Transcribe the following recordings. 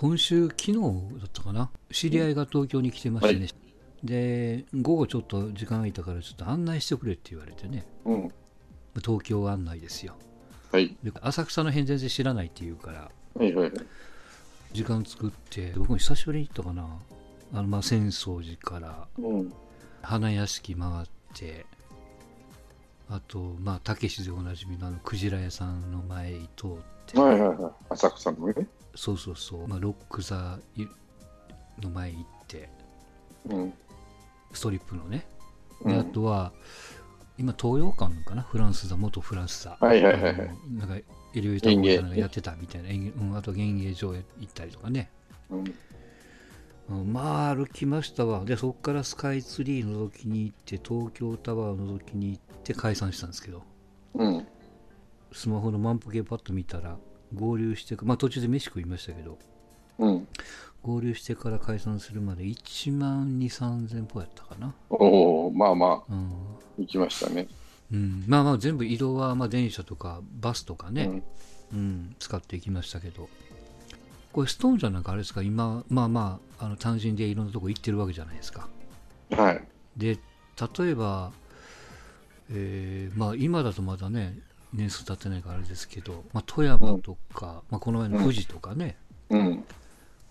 今週、昨日だったかな、知り合いが東京に来てましてね、で午後ちょっと時間空いたから、ちょっと案内してくれって言われてね、うん。東京案内ですよ。はい。で浅草の辺全然知らないって言うから、はいはいはい。時間作って、僕も久しぶりに行ったかな、あのまあ浅草寺からうん。花屋敷回って、あと、まあ、たけしでおなじみのあのクジラ屋さんの前に通って、はいはいはい。浅草のね。そうそうそう、まあ、ロック座の前行って、うん。ストリップのね、でうん。あとは、今、東洋館かな、フランス座、元フランス座、はいはいはいはい。なんかエレベータなんかやってたみたいな、演芸うん、あと演芸場へ行ったりとかね、うん。うんまあ歩きましたわ、でそこからスカイツリー覗きに行って、東京タワー覗きに行って解散したんですけど、うん。スマホの万歩計パッと見たら、合流してか、まあ途中で飯食いましたけど、うん。合流してから解散するまで1万2、3000歩やったかな。おおまあまあ、うん行きましたね。うん、まあまあ全部移動はまあ電車とかバスとかね、うん。うん使っていきましたけどこれストーンじゃなんかあれですか？今まあまああの単身でいろんなとこ行ってるわけじゃないですかはい。で例えば、えーまあ今だとまだね年数経ってないからあれですけど、まあ、富山とか、まあ、この前の富士とかね、うん。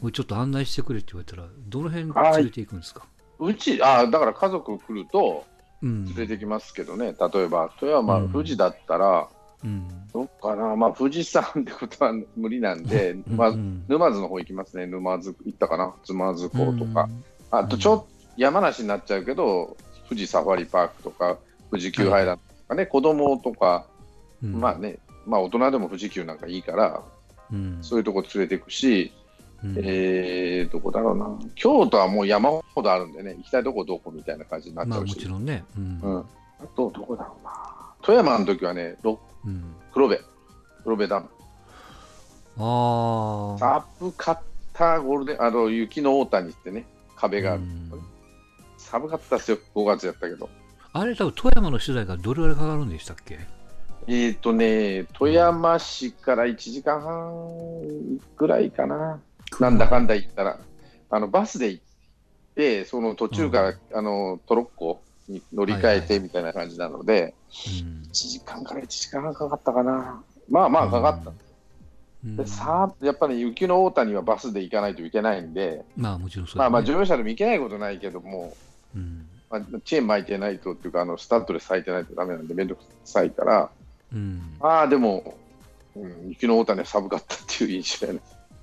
これちょっと案内してくれって言われたらどの辺はい。連れていくんですか、うち、ああ、だから家族来るとうん。連れてきますけどね。例えば、富山、うん。富士だったら、うん。どっかな、まあ、富士山ってことは無理なんで、うん。まあう、ん。沼津の方行きますね。沼津行ったかな？妻津港とか。うん。あと、ちょっと山梨になっちゃうけど、富士サファリパークとか、富士急ハイランドとかね、子供とか、うんまあね、まあ大人でも富士急なんかいいから、うんそういうとこ連れていくし、うんえー、どこだろうな。京都はもう山ほどあるんでね、行きたいとこどこみたいな感じになっちまあゃうし。もちろんね、うんうん。あと、どこだろうな。富山の時はね、ろうん黒部、黒部ダム。ああ、寒かった、ゴールデン、あの、雪の大谷ってね、壁がある。うん寒かったですよ、5月やったけど。あれ、多分富山の取材がどれぐらいかかるんでしたっけ？えーとね、富山市から1時間半ぐらいかな。なんだかんだ言ったら、あのバスで行って、その途中から、あのトロッコに乗り換えはいはいてみたいな感じなので、うん。1時間から1時間半かかったかな。まあまあかかった。うん。でさあやっぱり雪の大谷はバスで行かないといけないんで、まあもちろんそうまあまあだね乗用車でも行けないことないけども、うん。まあ、チェーン巻いてないとっていうか、あのスタッドレス履いてないとダメなんで、めんどくさいから、うんああ、でも、うん、雪の大谷は寒かったっていう印象やね。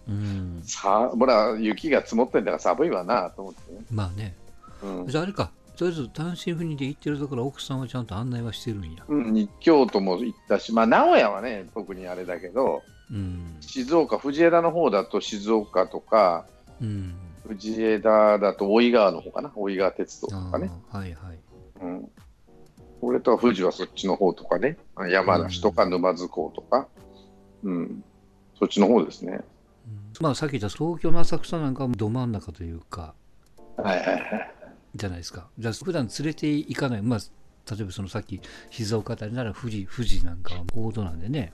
うんさあ、ほら、雪が積もってんだから寒いわなと思ってね。まあね、うんじゃああれか、とりあえず単身赴任で行ってるところ、奥さんはちゃんと案内はしてるんや。うん、日京都も行ったし、まあ、名古屋はね、特にあれだけど、うん静岡、藤枝の方だと静岡とか、うん藤枝だと大井川の方かな、大井川鉄道とあかね。ーはいはい。うん。俺と富士はそっちの方とかね、山梨とか沼津港とか、うん、そっちの方ですね。うんまあさっき言った東京の浅草なんかもど真ん中というか、はいはいはい。じゃないですか。じゃあ普段連れて行かない、まあ、例えばそのさっき静岡あたりなら富士、富士なんかは大戸なんでね。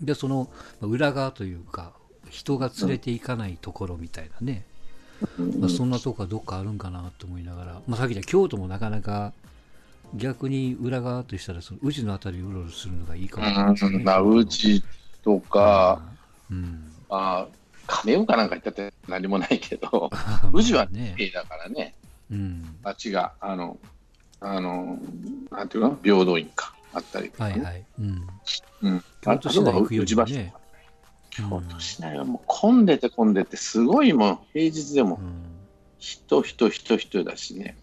で、そのまあ裏側というか、人が連れて行かないところみたいなね。まあ、そんなとこはどっかあるんかなと思いながら、まあ、さっき言った京都もなかなか逆に裏側としたらその宇治のあたりをうろうろするのがいいかもしれな。いですね。うん、まあ、宇治とか、うん、あ亀岡なんか行ったって何もないけど、宇治はねだからね、うん、街が、あの、あの、なんていうの、平等院か、あったりとかね、はいはい。うん。うん、京都市内行くよ宇治橋りもね。京都市内はもう混んでて混んでて、すごいもう平日でもうん。人、人、人、人だしね。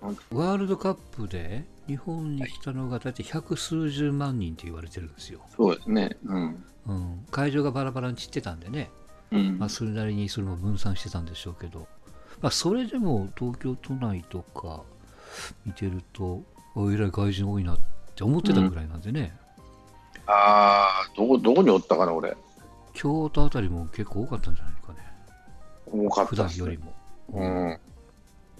ワールドカップで日本に来たのが大体百数十万人って言われてるんですよ。そうですね。うん。うん、会場がバラバラに散ってたんでね、うんまあ、それなりにそれも分散してたんでしょうけど、まあ、それでも東京都内とか見てると、おえらい外人多いなって思ってたぐらいなんでね、ああ、どこ、どこにおったかな、俺。京都あたりも結構多かったんじゃないかね、多かっ普たね。段よりも。うん。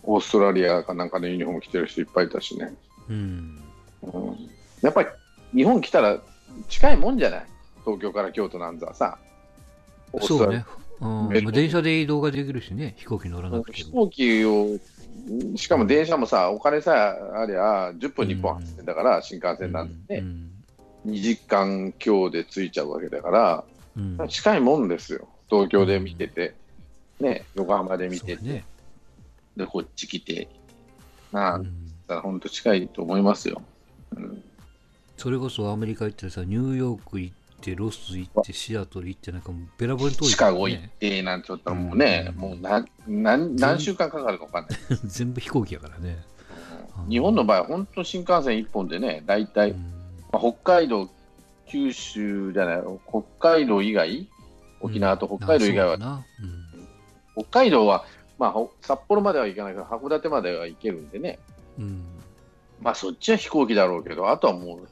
オーストラリアかなんかのユニフォーム着てる人いっぱいいたしね。うん、うん、やっぱり日本来たら近いもんじゃない？東京から京都なんざさ。そうね、うん。電車で移動ができるしね、飛行機乗らなくて飛も。行機を、しかも電車もさ、お金さえありゃ、10分に1本走ってんだから、新幹線なんてね、うん。2時間強で着いちゃうわけだから、近いもんですよ、東京で見てて、ね、横浜で見てて、で、こっち来て、なあ、うん。本当近いと思いますよ。うん。それこそアメリカ行ったらさ、ニューヨーク行って、ロス行って、シアトル行って、なんかもうべらぼうに遠い。ねカゴ行ってなんて言ったらもうね、うん。もう何何何週間かかるか分かんない。全部飛行機やからね。うん。日本の場合、本当新幹線1本でね、大体、うん。まあ、北海道、九州じゃない、北海道以外、沖縄と北海道以外は、うん。北海道は、まあ、ほ札幌までは行かないけど、函館までは行けるんでね、うん。まあ、そっちは飛行機だろうけど、あとはもう、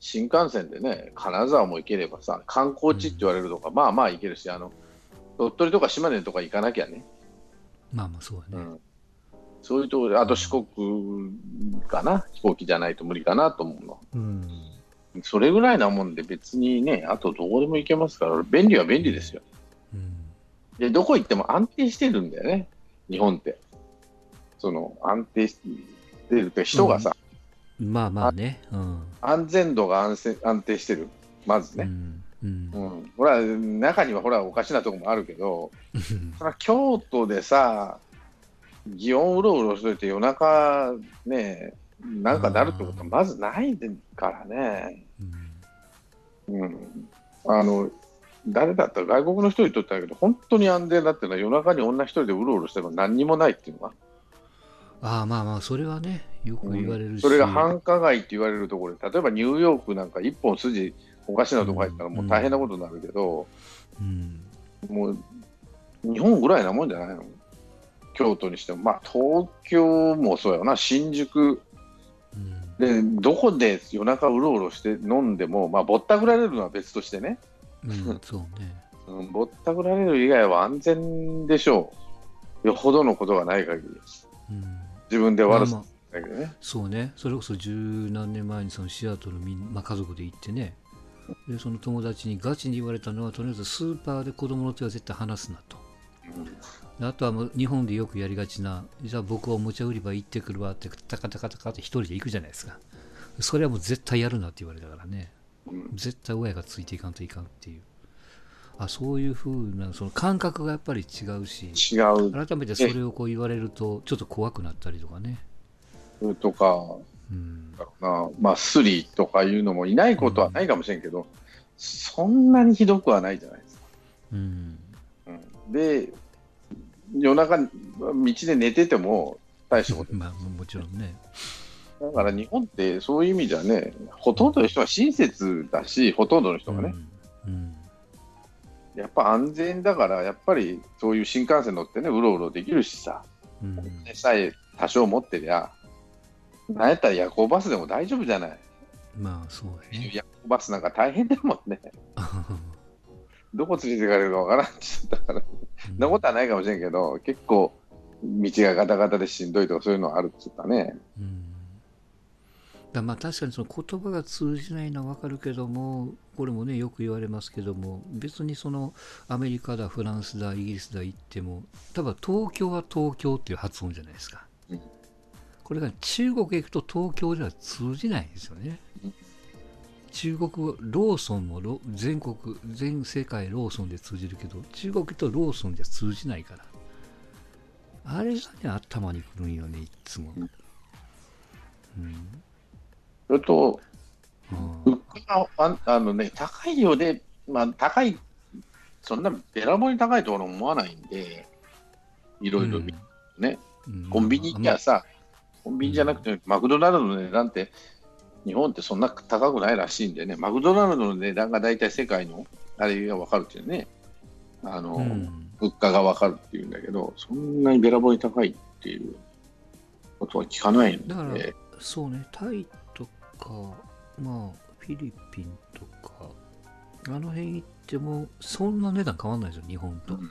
新幹線でね、金沢も行ければさ、観光地って言われるとか、まあまあ行けるし、あの鳥取とか島根とか行かなきゃね、まあまあそうだね。うん、そういうところで、あと四国かな、飛行機じゃないと無理かなと思うの。うん。それぐらいなもんで、別にね、あとどこでも行けますから、便利は便利ですよ。うん。で、どこ行っても安定してるんだよね、日本って。その安定してるって、人がさ、まあまあね。うん。安全度が安全安定してる、まずね。うん。うん。うん、ほら、中にはほら、おかしなとこもあるけど、それは京都でさ、祇園うろうろしといて、夜中ね、なんかなるってことはまずないからね。うん。うん、あの誰だったら外国の人にとってだけど、本当に安全だっていうのは夜中に女一人でうろうろしても何にもないっていうのは、ああまあまあ、それはね、よく言われるし。それが繁華街って言われるところで、例えばニューヨークなんか一本筋おかしなとこ入ったらもう大変なことになるけど、うん。もう日本ぐらいなもんじゃないの？京都にしても、まあ東京もそうやな、新宿。うん。で、どこで夜中うろうろして飲んでも、まあぼったくられるのは別としてね、うん、そうね。うん、ぼったくられる以外は安全でしょう。よほどのことがない限り。うん自分で悪さまあまあだけどね。そうね、それこそ十何年前にそのシアトルみん、まあ、家族で行ってね、でその友達にガチに言われたのは、とりあえずスーパーで子供の手は絶対離すなと。であとはもう日本でよくやりがちな、じゃあ僕はおもちゃ売り場行ってくるわって、タカタカタカって一人で行くじゃないですか。それはもう絶対やるなって言われたからね、うん絶対親がついていかんといかんっていう。あそういうふうなその感覚がやっぱり違うし、違う改めてそれをこう言われると、ちょっと怖くなったりとかね。とか、うんだろうなまあ、スリとかいうのもいないことはないかもしれんけど、そんなにひどくはないじゃないですか。うんうん、で、夜中、道で寝てても大したこと まあ、もちろんね。だから日本ってそういう意味じゃね、ほとんどの人は親切だし、ほとんどの人がね、うん。やっぱ安全だから、やっぱりそういう新幹線乗ってね、うろうろできるしさ、うん。でさえ多少持ってりゃ、なんやったら夜行バスでも大丈夫じゃない。まあ、そうだね。夜行バスなんか大変だもんね。どこ連れて行かれるかわからんって言ったから、そんなことはないかもしれんけど、結構、道がガタガタでしんどいとかそういうのはあるって言ったね。うんだまあ確かにその言葉が通じないのは分かるけどもこれもねよく言われますけども別にそのアメリカだフランスだイギリスだ行っても多分東京は東京っていう発音じゃないですか、うん。これが中国へ行くと東京では通じないんですよね、うん中国語ローソンもロ全国全世界ローソンで通じるけど中国とローソンじゃ通じないから。あれがね頭にくるんよねいっつも、うん。うんそれと、うん。物価がああの、ね、高いようで、まあ、高い、そんなべらぼうに高いところ思わないんで、いろいろ見ね、うん。コンビニ行きゃさ、コンビニじゃなくて、マクドナルドの値段って、日本ってそんな高くないらしいんでね、マクドナルドの値段が大体世界のあれが分かるっていうね、あの、うん。物価が分かるっていうんだけど、そんなにべらぼうに高いっていうことは聞かないんで、だからそうね、タイとか、まあ、フィリピンとか、あの辺行っても、そんな値段変わんないですよ、日本と。うん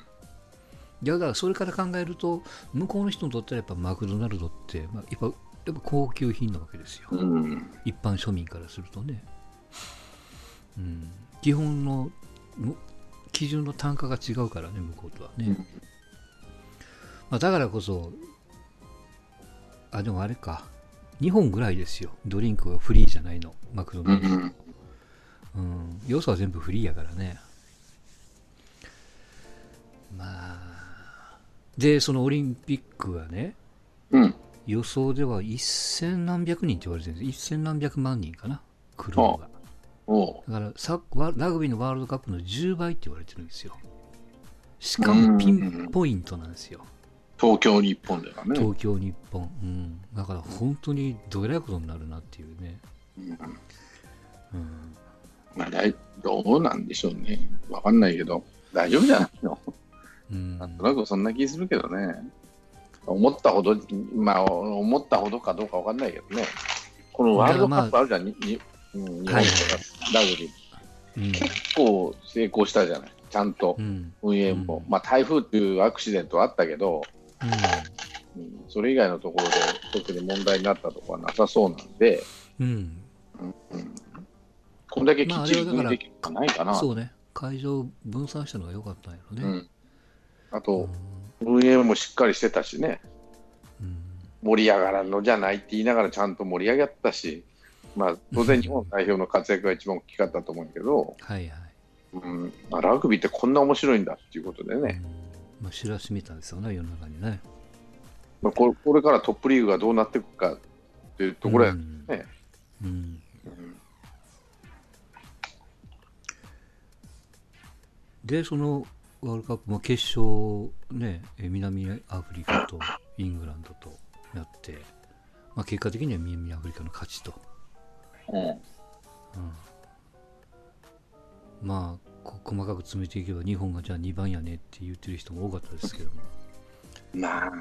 いやだからそれから考えると、向こうの人にとったらやっぱマクドナルドって、まあ、やっぱやっぱ高級品なわけですよ、うん、一般庶民からするとね。うん、基本の基準の単価が違うからね、向こうとはね。うんまあ、だからこそ、あ、でもあれか、日本ぐらいですよ、ドリンクがフリーじゃないの、マクドナルド。うんうん、要素は全部フリーやからね。まあ、で、そのオリンピックはね、うん。予想では一千何百人って言われてるんです一千何百万人かな、来るのが。だからサラグビーのワールドカップの10倍って言われてるんですよ。しかもピンポイントなんですよ。東京、日本ではね。東京、日本。うん。だから本当にどえらいことになるなっていうね。うんうん。まあ、だいどうなんでしょうね。わかんないけど、大丈夫じゃないの？うん、なんとなくそんな気するけどね。思ったほど、まあ、思ったほどかどうかわかんないけどね。このワールドカップあるじゃん、ににうん日本とかはいラグビー。うん。結構成功したじゃない。ちゃんとうん。運営も。うんまあ、台風っていうアクシデントはあったけど、うん。うんそれ以外のところで特に問題になったところはなさそうなんで、うん。うんこんだけきっちりまああれはだから運営できるかないかな。そうね。会場分散したのが良かったんやろね。うん、あうん。と、運営もしっかりしてたしね、うん盛り上がらんのじゃないって言いながらちゃんと盛り上がったし、まあ、当然日本代表の活躍が一番大きかったと思うけど、はいはい。うんまあ、ラグビーってこんな面白いんだっていうことでね、うんまあ、知らしめたんですよね、世の中にね。まあ、これこれからトップリーグがどうなっていくかっていうところやうんね。うん。うんで、そのワールドカップも決勝、ね、え南アフリカとイングランドとやって、まあ、結果的には南アフリカの勝ちと。うんまあ、こ細かく詰めていけば日本がじゃあ2番やねって言ってる人も多かったですけども。まあ、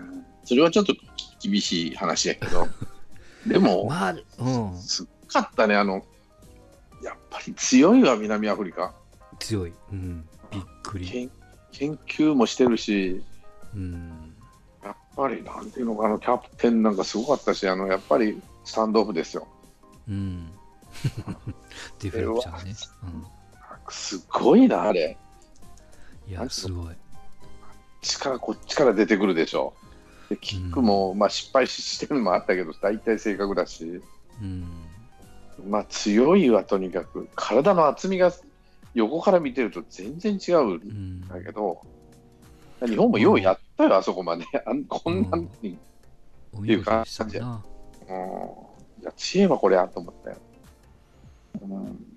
それはちょっと厳しい話やけど、でも、まあ、うん、すっかったね、あの、やっぱり強いわ、南アフリカ。強い。うん、びっくり。研研究もしてるし、うん、やっぱりなんていうのかな、キャプテンなんかすごかったし、あのやっぱりスタンドオフですよ。うん。デフレクションね。すごいな、あれ。うん、いや、すごい。力、こっちから出てくるでしょ。でキックも、まあ、失敗ししてるのもあったけど、大体正確だし、うん、まあ、強いわ、とにかく。体の厚みが横から見てると全然違うんうん。だけど、日本もようやったよ、あそこまで。あんこんなに。お見事でしたな。うんいや知恵はこれやと思ったよ。うん、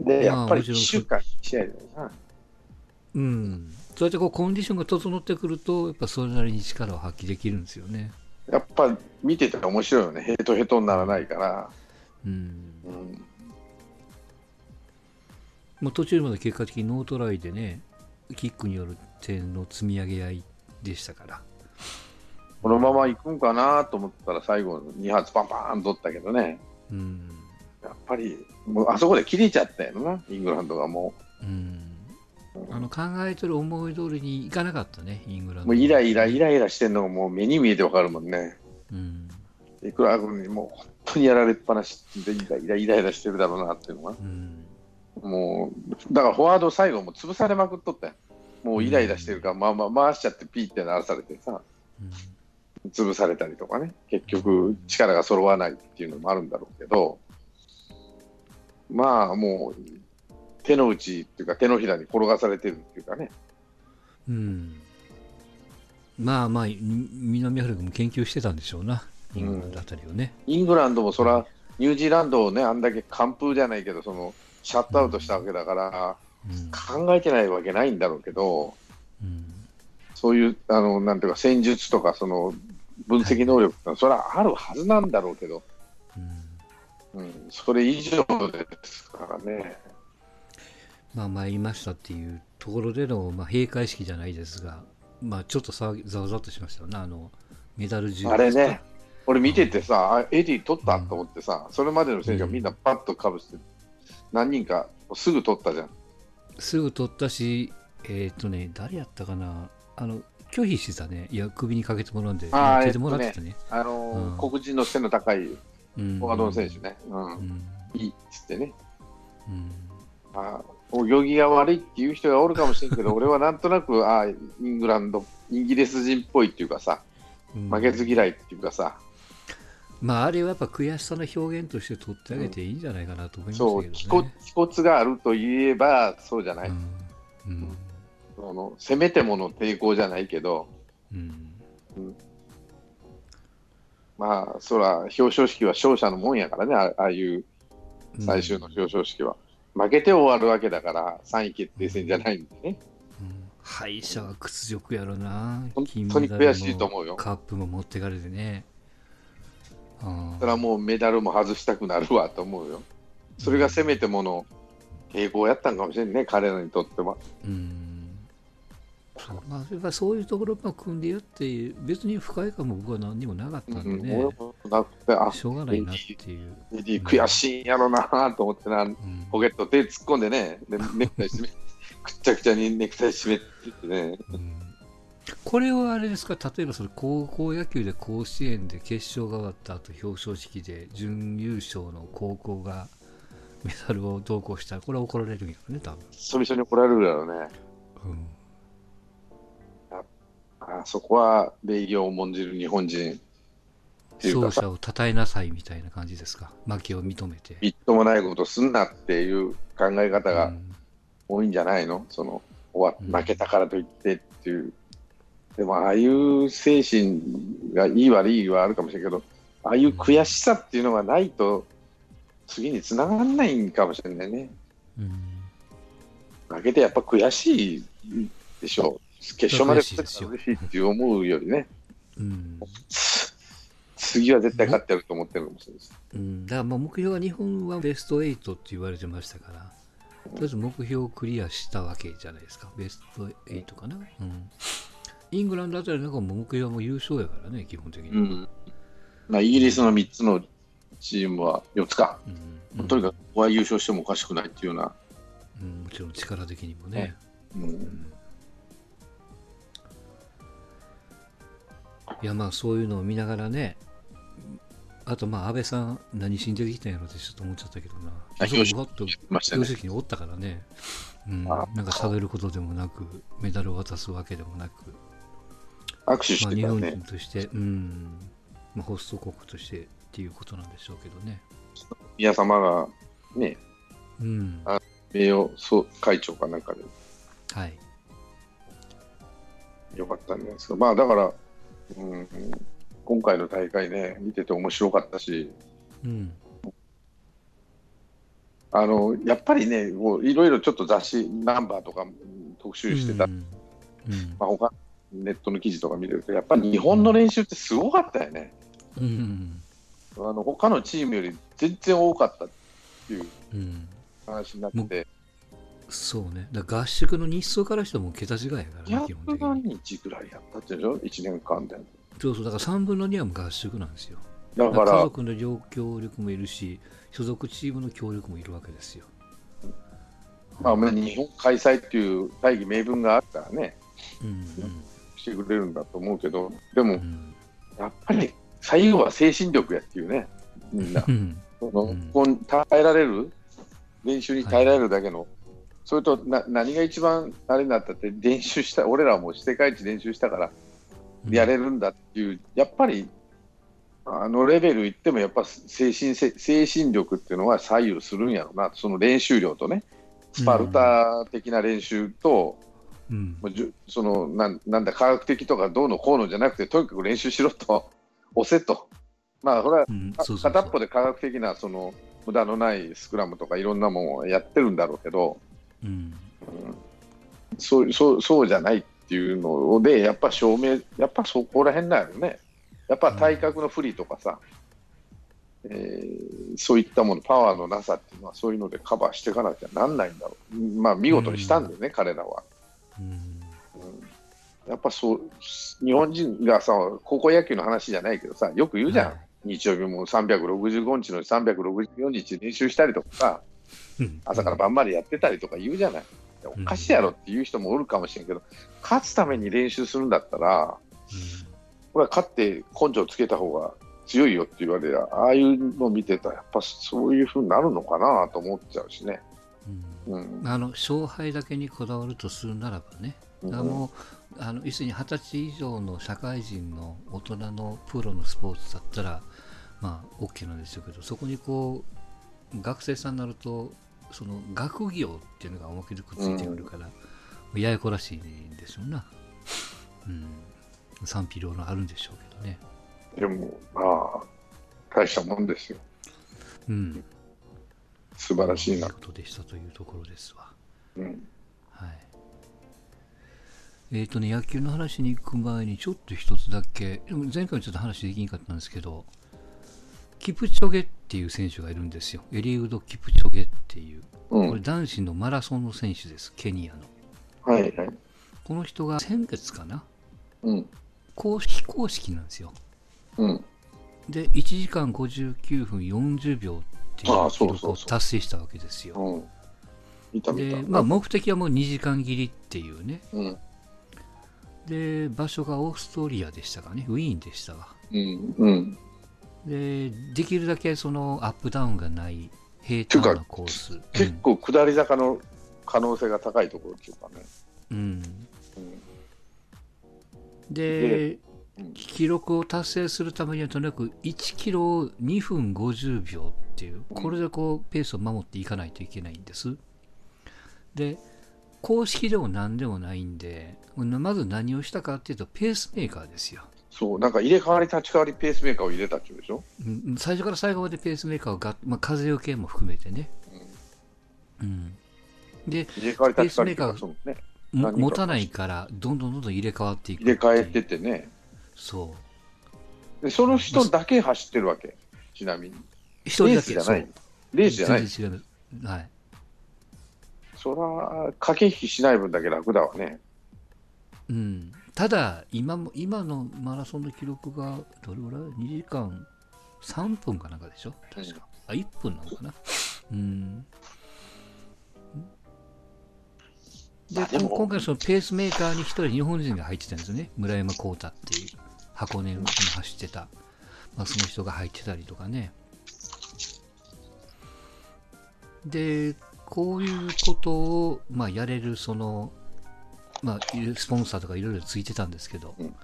で、やっぱり1まあもちろん週間、2試合だよな。うん。そうやってこうコンディションが整ってくると、やっぱそれなりに力を発揮できるんですよね。やっぱ見てて面白いよね、ヘトヘトにならないから。うん。うんもう途中まで結果的にノートライでね、キックによる点の積み上げ合いでしたから。このまま行くんかなと思ったら、最後、2発パンパン取ったけどね、うん。やっぱり、もうあそこで切れちゃったよな、イングランドがもうん。う。あの考えてる思い通りにいかなかったね、イングランド。もうイライラ、イライラしてんのがもう目に見えてわかるもんね。うん。いくら君にもう本当にやられっぱなしでイライライライラしてるだろうなっていうのは。うん。もう、だからフォワード最後も潰されまくっとったよ。もうイライラしてるから、まあまあ回しちゃってピーって鳴らされてさ、潰されたりとかね、結局力が揃わないっていうのもあるんだろうけど、まあもう、手の内っていうか手のひらに転がされてるっていうかね、うん。まあまあ、み南アフリカも研究してたんでしょうな、イングランドあたりをね。イングランドもそら、ニュージーランドをね、あんだけ完封じゃないけど、その、シャットアウトしたわけだから、うん。考えてないわけないんだろうけど、うん。そういう、あの、なんていうか、戦術とか、その、分析能力ってのは、それはあるはずなんだろうけど、うんうん、それ以上ですからね。まあ参りましたっていうところでの、まあ、閉会式じゃないですが、まあちょっとざわざわっとしましたよね、あの、メダル授与、あれね、俺見ててさ、あエディ取ったと思ってさ、それまでの選手がみんなパッとかぶして、何人かすぐ取ったじゃん。すぐ取ったし、えっ、とね、誰やったかな、あの、拒否してたね。いや、首にかけてもらうんで、あー手てもらってたね。あのーうん黒人の背の高いフうんォワードの選手ね、うん。うん。いいっつってね、うん。あーお行儀が悪いっていう人がおるかもしれんけど、俺はなんとなく、ああ、イングランド、イギリス人っぽいっていうかさ、うん。負けず嫌いっていうかさ、まああれはやっぱ悔しさの表現として取ってあげていいんじゃないかなと思いますけどね。そう、気骨があると言えばそうじゃない、うん。うん。そのせめてもの抵抗じゃないけど、うんまあ、そら、表彰式は勝者のもんやからね、あああいう最終の表彰式は。負けて終わるわけだから、3位決定戦じゃないんでね。うん敗者は屈辱やろな本金当にメダル悔しいと思うよカップも持ってかれてねあそれはもうメダルも外したくなるわと思うよ。それがせめてもの抵抗やったんかもしれんね、彼らにとっては。うんまあ、やっぱそういうところも組んでやって別に不快感も僕は何にもなかったんでね、俺もなくて、あ、しょうがないなっていう、悔しいんやろなと思ってな、うん。ポケット手突っ込んでね、で ネクタイ締め、くっちゃくちゃにネクタイ締めてね。うんこれはあれですか？例えばその高校野球で甲子園で決勝が終わった後表彰式で準優勝の高校がメダルを同行したらこれは怒られるんやろね多分、それ一緒に怒られるやろね。うんあそこは礼儀を重んじる日本人。勝者を称えなさいみたいな感じですか？負けを認めて。みっともないことすんなっていう考え方がうん。多いんじゃないの、その終うんわ負けたからといってっていう。でも、ああいう精神がいい悪いはあるかもしれんけど、ああいう悔しさっていうのがないと、次につながらないんかもしれないね。うん。負けてやっぱ悔しいでしょう。決勝まで来たら嬉しいって思うよりね、うん。次は絶対勝ってやると思ってるかもしれないです。うん、だからまあ目標は日本はベスト8って言われてましたから、とりあえず目標をクリアしたわけじゃないですか、ベスト8かな。うん、イングランドあたりなんかも目標はもう優勝やからね、基本的に。うん。まあ、イギリスの3つのチームは4つか、うん。とにかくここは優勝してもおかしくないっていうような、うん。もちろん力的にもね。うんいやまあそういうのを見ながらね、あとまあ安倍さん何しに出てきたんやろってちょっと思っちゃったけどな。あそこふわっとにおったからね、うん、あなんか喋ることでもなく、メダルを渡すわけでもなく、握手しまあ、日本人、として、うんまあ、ホスト国としてっていうことなんでしょうけどね。宮様がね、うん、あ名誉総会長かなんかではい。よかったんじゃないですか。まあだから、うん、今回の大会ね、見てて面白かったし、うん、あのやっぱりね、いろいろちょっと雑誌、ナンバーとかうん特集してた、うん。うん。まあ、他ネットの記事とか見てると、やっぱり日本の練習ってすごかったよね。うん。あの他のチームより全然多かったっていううん、話になって、そうね。だ合宿の日数からしても桁違いやからね、基本100的何に。日ぐらいやったってでしょ、1年間で。そうそう、だから3分の2は合宿なんですよ。だから家ら、族の両協力もいるし、所属チームの協力もいるわけですよ。まあ、日本開催っていう大義名分があるからね、うんしてくれるんだと思うけど、でもうんう、んやっぱり最後は精神力やっていうね、みんな。うんそのうん耐えられる、練習に耐えられるだけの、それとな何が一番あれになったって、練習した、俺らはもう世界一練習したから、やれるんだっていう、やっぱり、あのレベルいっても、やっぱ精神せ精神力っていうのは左右するんやろな、その練習量とね、スパルタ的な練習と、うん。そのなんなんだ、科学的とかどうのこうのじゃなくて、とにかく練習しろと、押せと。まあ、これは片っぽで科学的なその無駄のないスクラムとかいろんなものをやってるんだろうけど、うんそうそうそうじゃないっていうので、やっぱ証明、やっぱそこら辺だよね。やっぱ体格の不利とかさ、えーそういったもの、パワーのなさっていうのは、そういうのでカバーしていかなきゃなんないんだろう。まあ、見事にしたんだよね、彼らは。うんうんやっぱそう、日本人がさ、高校野球の話じゃないけどさ、よく言うじゃん。はい日曜日も365日の364日練習したりとかさ、うん朝から晩までやってたりとか言うじゃない。おかしいやろっていう人もおるかもしれんけど、勝つために練習するんだったら、これは勝って根性つけた方が強いよって言われりゃ、ああいうのを見てたら、やっぱそういうふうになるのかなと思っちゃうしね。うんうん。あの勝敗だけにこだわるとするならばね、だからもうあの要するに二十歳以上の社会人の大人のプロのスポーツだったら、まあ、OK なんでしょうけど、そこにこう学生さんになると、その学業っていうのが重きでくっついてくるから、ややこらしいんでしょうな。うん、賛否両論あるんでしょうけどね。でも、まあ、大したもんですよ。うん、素晴らしいな。ことでしたというところですわ。うん。はい。えっ、とね、野球の話に行く前に、ちょっと一つだけ、でも前回ちょっと話できなかったんですけど、キプチョゲっていう選手がいるんですよ。エリウド・キプチョゲっていう。うん。これ男子のマラソンの選手です、ケニアの。はいはい。この人が先月かな、うん。公式公式なんですよ。うん。で、1時間59分40秒っていう記録を達成したわけですよ。で、まあ、目的はもう2時間切りっていうね。うん。で、場所がオーストリアでしたかね、ウィーンでしたわ。うん。うん。で、できるだけそのアップダウンがない平坦なコース。結構下り坂の可能性が高いところっていうかね。うん。うんうん。で、うん記録を達成するためにはとにかく1キロを2分50秒っていう、これでこうペースを守っていかないといけないんです。で、公式でも何でもないんで、まず何をしたかっていうと、ペースメーカーですよ。そう、なんか入れ替わり立ち替わりペースメーカーを入れたっていうでしょ？うん最初から最後までペースメーカーをが、まあ、風よけも含めてね。うん、で、入れ替わり立ち替わりっていうかペースメーカーそうね。持たないから、どんどんどんどん入れ替わっていく入れ替えってててね。そう。で、その人だけ走ってるわけ。ちなみに。一人だけスじゃない。レースじゃない。全然違います。はい。そら、駆け引きしない分だけ楽だわね。うん、ただ今も、今のマラソンの記録がどれぐらい ?2 時間3分かなんかでしょ？確か。あ、1分なのかな？うん。で、まあで今回そのペースメーカーに一人日本人が入ってたんですよね。村山幸太っていう箱根に走ってた。まあ、その人が入ってたりとかね。で、こういうことを、まあ、やれる、その、まあ、スポンサーとかいろいろついてたんですけど、うんうんうん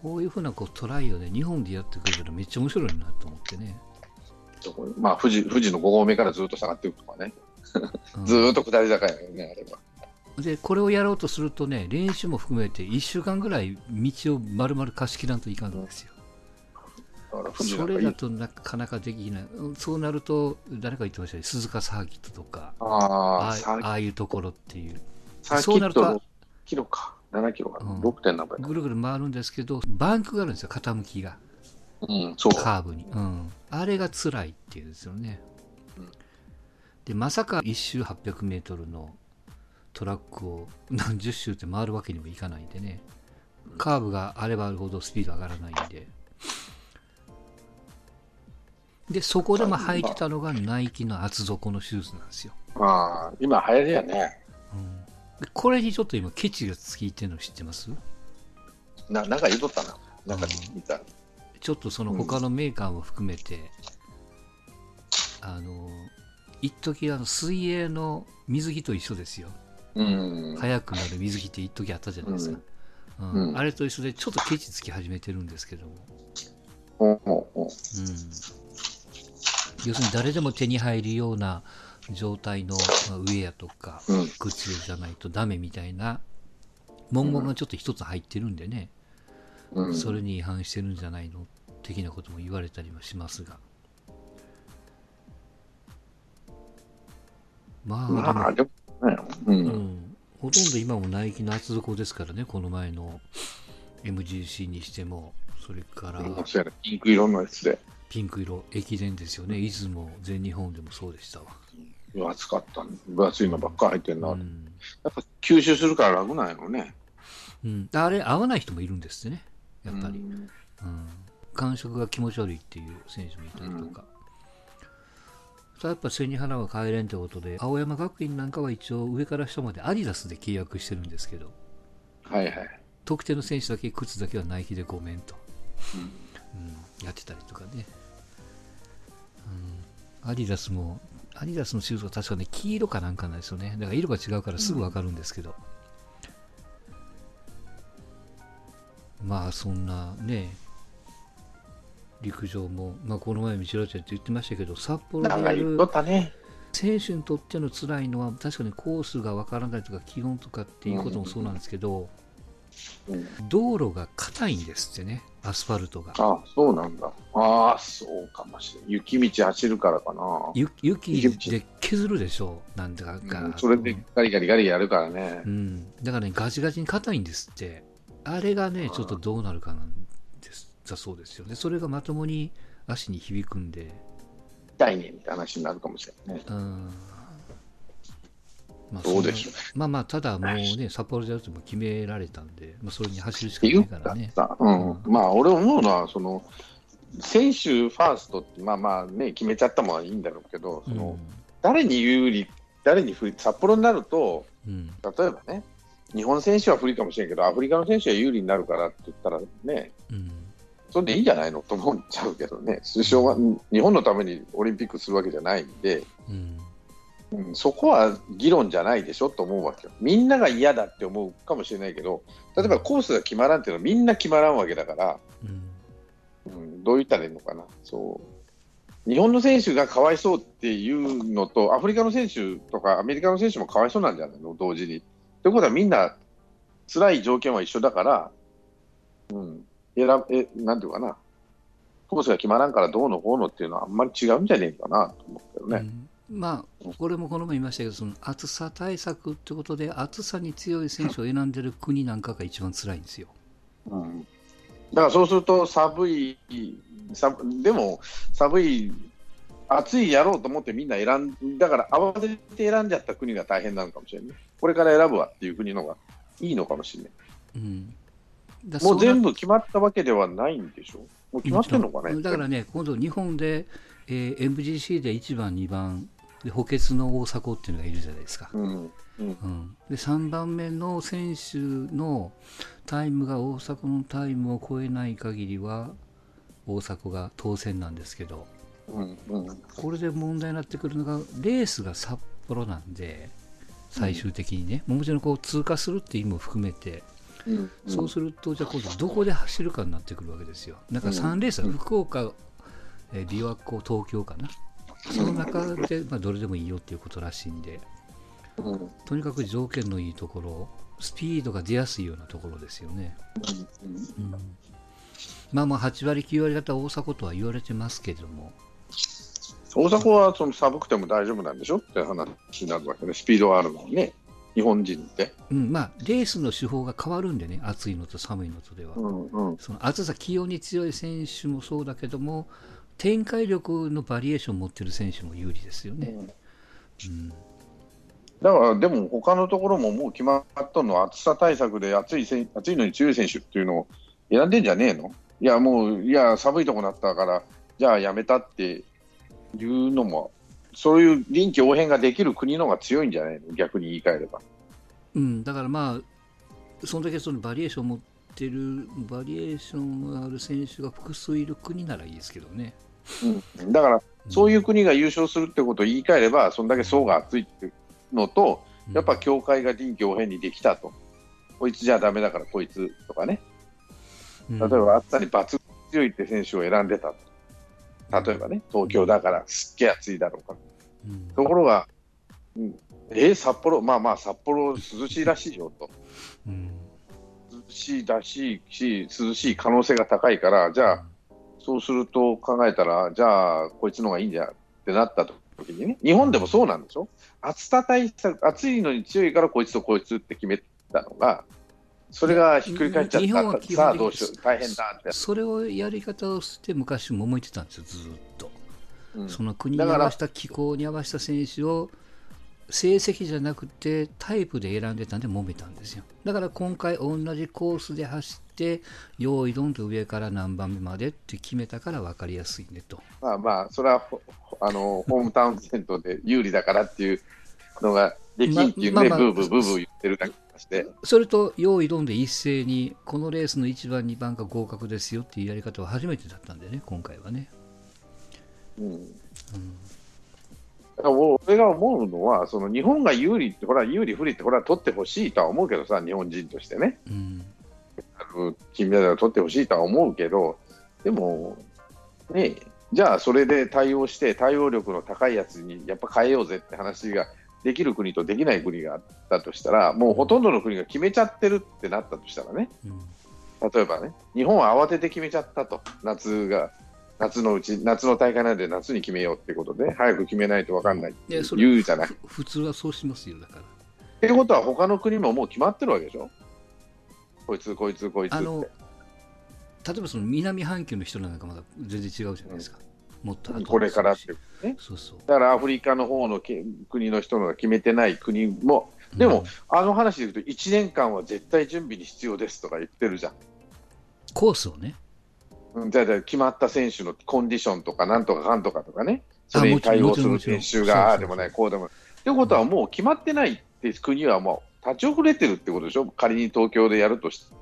こういうふうなこうトライをね、日本でやってくれたらめっちゃ面白いなと思ってね。まあ、富士、富士の5合目からずっと下がっていくとかね。うん ずーっと下り坂やよね、あれは。で、これをやろうとするとね、練習も含めて1週間ぐらい道を丸々貸し切らんといかんんですよ。そ。れだとなかなかできない。うんそうなると、誰か言ってましたね、鈴鹿サーキットとか、あああ、サーあああいうところっていう。そうなるとキロか。7キロか。うん 6. 点何倍。ぐるぐる回るんですけど、バンクがあるんですよ、傾きが。うん、そう。カーブに。うん。あれが辛いっていうんですよね。うんで、まさか1周800メートルのトラックを何十周って回るわけにもいかないんでね。カーブがあればあるほどスピード上がらないんで。で、そこでも履いてたのがナイキの厚底のシューズなんですよ。ああ、今流行りやね。これにちょっと今ケチがついてるの知ってます？ななんか言うとったな。なんか見た。ちょっとその他のメーカーも含めて、あの、一時あの水泳の水着と一緒ですよ。うん。速くなる水着って一時あったじゃないですか。うんうんあれと一緒でちょっとケチつき始めてるんですけども、うん、要するに誰でも手に入るような状態のまあウェアとかうん靴じゃないとダメみたいな文言がちょっと一つ入ってるんでね、うん。それに違反してるんじゃないの的なことも言われたりもしますが。まあ、まあ、でもね、う。でも、うんん、ほとんど今もナイキの厚底ですからね、この前の MGC にしても、それからピンク色のやつで。ピンク色、駅伝ですよね、出雲、全日本でもそうでしたわ。分厚かったね。分厚いのばっか入ってんな。やっうんぱ吸収するから楽なんやろね。うん、あれ、合わない人もいるんですね、やっぱり。うんうん、感触が気持ち悪いっていう選手もいたりとか。さあやっぱ背に腹は変えれんってことで、青山学院なんかは一応上から下までアディダスで契約してるんですけど、はいはい。特定の選手だけ靴だけはナイキでごめんと、うんうん、やってたりとかね、うん、アディダスもアディダスのシューズは確かね、黄色かなんかなんですよね。だから色が違うからすぐわかるんですけど。まあ、そんなね、陸上も、まあ、この前、道ちゃって言ってましたけど、札幌でやる選手にとっての辛いのは、確かにコースがわからないとか、気温とかっていうこともそうなんですけど、うん、道路が硬いんですってね、アスファルトが。あそうなんだ。ああ、そうかもしれない。雪道走るからかな。雪で削るでしょう、なんだか、うん、それでガリガリガリやるからね。うん、だからね、ガチガチに硬いんですって。あれがね、ちょっとどうなるかなんですだそうですよね。それがまともに足に響くんで。痛いねって話になるかもしれないね。うんまあ、どうでしょうまあまあ、ただもうね、札幌でやるとも決められたんで、まあ、それに走るしかないからね。うん、うん、まあ、俺思うのは、その、選手ファーストって、まあまあね、決めちゃったものはいいんだろうけど、その、うん、誰に有利、誰に不利、札幌になると、うん、例えばね、日本選手は不利かもしれんけど、アフリカの選手は有利になるからって言ったらね、うん、それでいいんじゃないの？と思っちゃうけどね、首相は日本のためにオリンピックするわけじゃないんで、うんうん、そこは議論じゃないでしょと思うわけよ。みんなが嫌だって思うかもしれないけど、例えばコースが決まらんっていうのはみんな決まらんわけだから、うん、うん、どう言ったらいいのかな。そう日本の選手がかわいそうっていうのと、アフリカの選手とかアメリカの選手もかわいそうなんじゃないの、同時に。ということはみんな辛い条件は一緒だから、うん、選えなんていうかな、コースが決まらんからどうのこうのっていうのはあんまり違うんじゃねえかなと思ったよね。うんまあ、これもこの前言いましたけど、その暑さ対策ってことで、暑さに強い選手を選んでる国なんかが一番辛いんですよ。うん、だからそうすると、寒い、でも寒い、暑いやろうと思ってみんな選んだから、慌てて選んじゃった国が大変なのかもしれない。これから選ぶわっていう国のがいいのかもしれない。うん、もう全部決まったわけではないんでしょ？もう決まってんのかね？だからね、今度、日本で、えー、MGC で1番、2番、で補欠の大迫っていうのがいるじゃないですか。うん、うん、で3番目の選手のタイムが大迫のタイムを超えない限りは大迫が当選なんですけど、うんうん、これで問題になってくるのがレースが札幌なんで最終的にね、うん、もちろんこう通過するっていう意味も含めて、うんうん、そうするとじゃあ今度どこで走るかになってくるわけですよ。なんか3レースは福岡、え琵琶湖東京かなその中で、まあ、どれでもいいよっていうことらしいんで、うん、とにかく条件のいいところ、スピードが出やすいようなところですよね。うん、まあまあ、8割、9割方大迫とは言われてますけれども。大迫はその寒くても大丈夫なんでしょって話になるわけね、スピードがあるのにね、日本人って。うん、まあ、レースの手法が変わるんでね、暑いのと寒いのとでは。うんうん、その暑さ、気温に強い選手もそうだけども、展開力のバリエーションを持ってる選手も有利ですよね。うん、だから、でも他のところももう決まったのは暑さ対策で暑い暑いのに強い選手っていうのを選んでんじゃねえの？いや、もう、いや、寒いとこなったから、じゃあやめたっていうのも、そういう臨機応変ができる国の方が強いんじゃないの？逆に言い換えれば。うん、だからまあ、そんだけそのバリエーションを持ってる、バリエーションがある選手が複数いる国ならいいですけどね。うん、だから、そういう国が優勝するってことを言い換えれば、そんだけ層が厚いっていうのと、やっぱ協会が臨機応変にできたと、こいつじゃだめだからこいつとかね、例えば暑さに抜群強いって選手を選んでた例えばね、東京だからすっげえ暑いだろうか、うん、ところが、うん、えー、札幌、まあまあ、札幌涼しいらしいよと、うん、涼しいらしいし、涼しい可能性が高いから、じゃあ、そうすると考えたら、じゃあ、こいつの方がいいんじゃってなった時にね、日本でもそうなんでしょ？暑さ対策、暑いのに強いからこいつとこいつって決めたのが、それがひっくり返っちゃった、さあどうしよう、大変だって。それをやり方をして昔も思ってたんですよ、ずっと。うん、その国に合わせた気候に合わせた選手を成績じゃなくてタイプで選んでたんで揉めたんですよ。だから今回同じコースで走って用意どんと上から何番目までって決めたから分かりやすいねと。まあまあそれはあのホームタウンセントで有利だからっていうのができんっていうね、ままあ、ブーブーブーブー言ってるだけそれと用意どんで一斉にこのレースの1番2番が合格ですよって。いうやり方は初めてだったんでね今回はねうん、うん俺が思うのは、その日本が有利って、ほら、有利不利って、ほら、取ってほしいとは思うけどさ、日本人としてね、うん。金メダルを取ってほしいとは思うけど、でも、ね、じゃあそれで対応して、対応力の高いやつにやっぱ変えようぜって話ができる国とできない国があったとしたら、もうほとんどの国が決めちゃってるってなったとしたらね、うん。例えばね、日本は慌てて決めちゃったと、夏が、夏のうち、夏の大会なんで夏に決めようってことで、早く決めないと分かんないって言うじゃない。普通はそうしますよだから。てことは、他の国ももう決まってるわけでしょ、こいつ、こいつ、こいつって。あの例えばその南半球の人なんかまだ全然違うじゃないですか、もっと後これからっていう。ね。そうそう。だからアフリカの方のけ国の人のが決めてない国も、でも、あの話で言うと、1年間は絶対準備に必要ですとか言ってるじゃん。コースをねうんじゃあじゃあ決まった選手のコンディションとか、なんとかかんとかとかね、それに対応する練習が、ああでもない、こうでもない。ってことは、もう決まってないって国はもう立ち遅れてるってことでしょ、仮に東京でやるとしても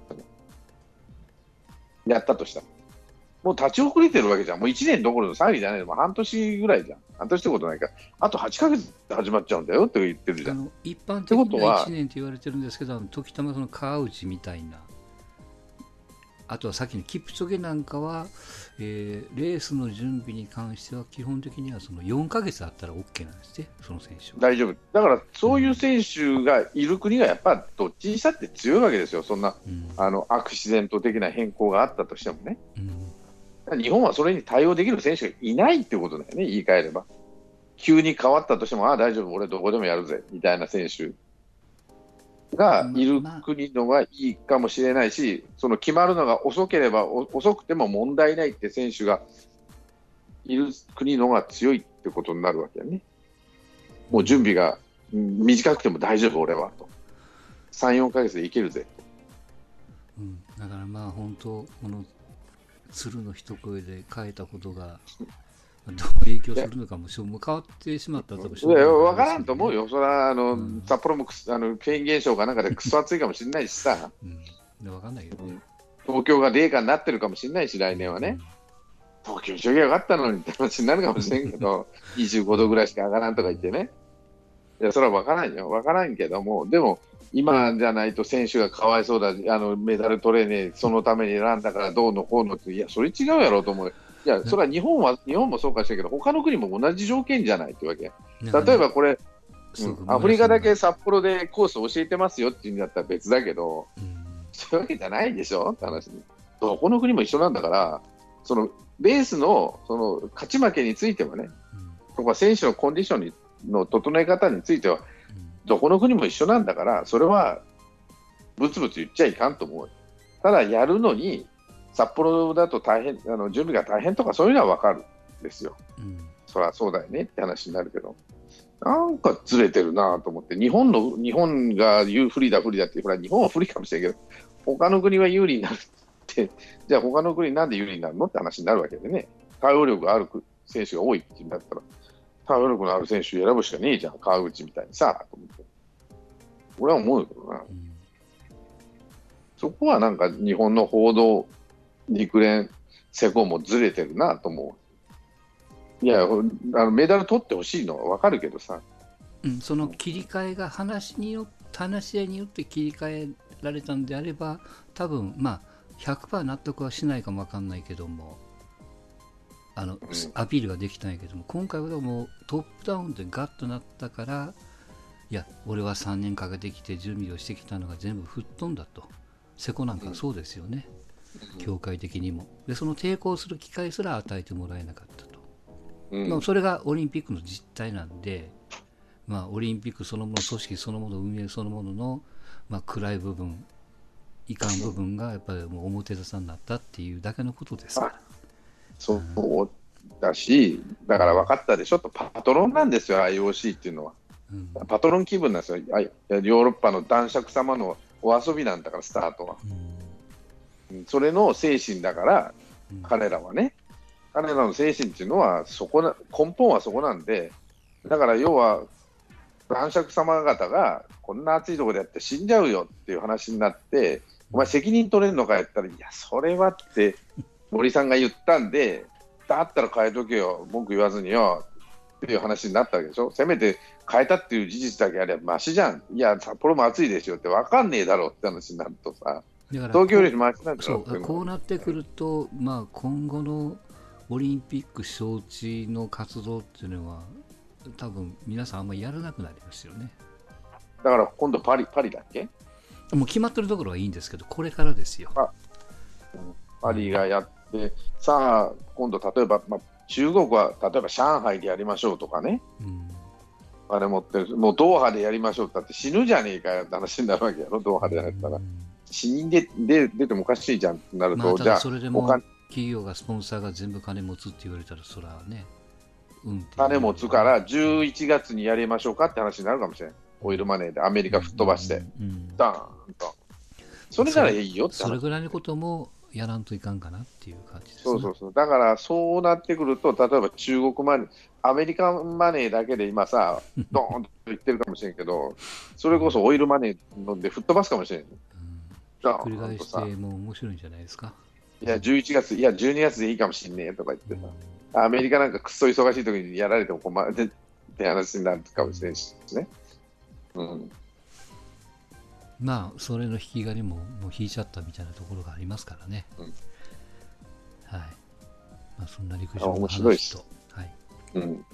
やったとしたら。もう立ち遅れてるわけじゃん、もう1年どころの騒ぎじゃない。もう半年ぐらいじゃん、半年ってことないか。ら、あと8ヶ月で始まっちゃうんだよって言ってるじゃん。一般的ってことにはは1年と言われてるんですけど、時たまその川内みたいな、あとはさっきのキプチョゲなんかは、えーレースの準備に関しては、基本的にはその4ヶ月あったら OK なんですね、その選手は。大丈夫。だから、そういう選手がいる国がやっぱどっちにしたって強いわけですよ、そんなうんあのアクシデント的な変更があったとしてもね。うん日本はそれに対応できる選手がいないってことだよね、言い換えれば。急に変わったとしても、ああ、大丈夫、俺どこでもやるぜ、みたいな選手がいる国のがいいかもしれないし、その決まるのが遅ければ遅くても問題ないって選手がいる国のが強いってことになるわけよね。もう準備が短くても大丈夫、俺はと。3、4ヶ月でいけるぜ。うん、だからまあ本当、この鶴の一声で変えたことが、どう影響するのかもしょうもう変わってしまったとかしょういやがない分からんと思うよ、それはあの、うん。札幌もあのフェーン現象かなんかでくそ暑いかもしれないしさ、うん、で分かんないけどね。東京が冷夏になってるかもしれないし、来年はね、東京にしときゃよかったのにって話になるかもしれんけど、25度ぐらいしか上がらんとか言ってね、いや、それは分からんよ、分からんけども、でも、今じゃないと選手がかわいそうだ、あのメダル取れねえ、そのために選んだからどうのこうのって、いや、それ違うやろうと思う。いや、それは日本は、日本もそうかもしれんけど、他の国も同じ条件じゃないってわけ。うん例えばこれ、そううんアフリカだけ札幌でコース教えてますよって言うんだったら別だけど、うんそういうわけじゃないでしょ？って話に。どこの国も一緒なんだから、そのレースのその勝ち負けについてはね、うんとか選手のコンディションにの整え方については、うんどこの国も一緒なんだから、それはぶつぶつ言っちゃいかんと思う。ただ、やるのに、札幌だと大変、あの準備が大変とか、そういうのは分かるんですよ。うん。そりゃそうだよねって話になるけど、なんかずれてるなと思って、日本の日本が言う不利だ、不利だって、ほら、日本は不利かもしれんけど、他の国は有利になるって、じゃあ、他の国なんで有利になるのって話になるわけでね、対応力がある選手が多いって言うんだったら、対応力のある選手選ぶしかねえじゃん、川口みたいにさ、と思って。俺は思うよな。うん。そこはなんか日本の報道、陸連、施工もずれてるなと思う。いや、ほあのメダル取ってほしいのは分かるけどさ、うん、その切り替えが話によ話し合いによって切り替えられたんであれば多分まあ100%納得はしないかもわかんないけどもあの、アピールができたんやけども今回はもうトップダウンでガッとなったからいや俺は3年かけてきて準備をしてきたのが全部吹っ飛んだと。瀬古なんかそうですよね、協会的にもでその抵抗する機会すら与えてもらえなかったと。うんまあ、それがオリンピックの実態なんで、まあ、オリンピックそのもの、組織そのもの、運営そのものの、まあ、暗い部分、いかん部分がやっぱりもう表沙汰になったっていうだけのことですから。そうだし、だから分かったでしょと、パトロンなんですよ、IOC っていうのは。うんパトロン気分なんですよ、ヨーロッパの男爵様のお遊びなんだから、スタートは。うんうんそれの精神だから、うん。彼らはね、彼らの精神っていうのはそこな、根本はそこなんで、だから要は、男爵様方がこんな暑いところでやって死んじゃうよっていう話になって、お前、責任取れるのかやったら、いや、それはって森さんが言ったんで、だったら変えとけよ、文句言わずによ、っていう話になったわけでしょ、せめて変えたっていう事実だけあればましじゃん、いや、札幌も暑いですよって分かんねえだろうって話になるとさ、だから東京よりマシなんだそうこうなってくると、まあ、今後のオリンピック招致の活動っていうのは多分皆さんあんまりやらなくなりますよね。だから今度パリ、パリだっけ？もう決まってるところはいいんですけどこれからですよ。パリがやって、さあ、今度、例えば、まあ、中国は例えば上海でやりましょうとかね、うん。あれ持ってる、もうドーハでやりましょうってだって死ぬじゃねえかよって話になるわけやろ、ドーハでやったら。死人でで出てもおかしいじゃんってなると、まあ、たじゃあだそれでも企業がスポンサーが全部金持つって言われたらそらね、うん金持つから11月にやりましょうかって話になるかもしれない。オイルマネーでアメリカ吹っ飛ばして、うんうんダーンと。それならいいよって話。それぐらいのこともやらんといかんかなっていう感じですねそうそうそう。だからそうなってくると、例えば中国マネー、アメリカマネーだけで今さ、ドーンと言ってるかもしれんけど、それこそオイルマネー飲んで吹っ飛ばすかもしれん。う。んダ繰り返してもう面白いんじゃないですか、いや、11月、いや、12月でいいかもしんねえとか言ってさ、アメリカなんかくっそ忙しい時にやられても困るって話になるかもしれんしね。うん。まあそれの引き金ももう引いちゃったみたいなところがありますからね、うん。はい。まあ、そんな陸上の話と、はい、うん。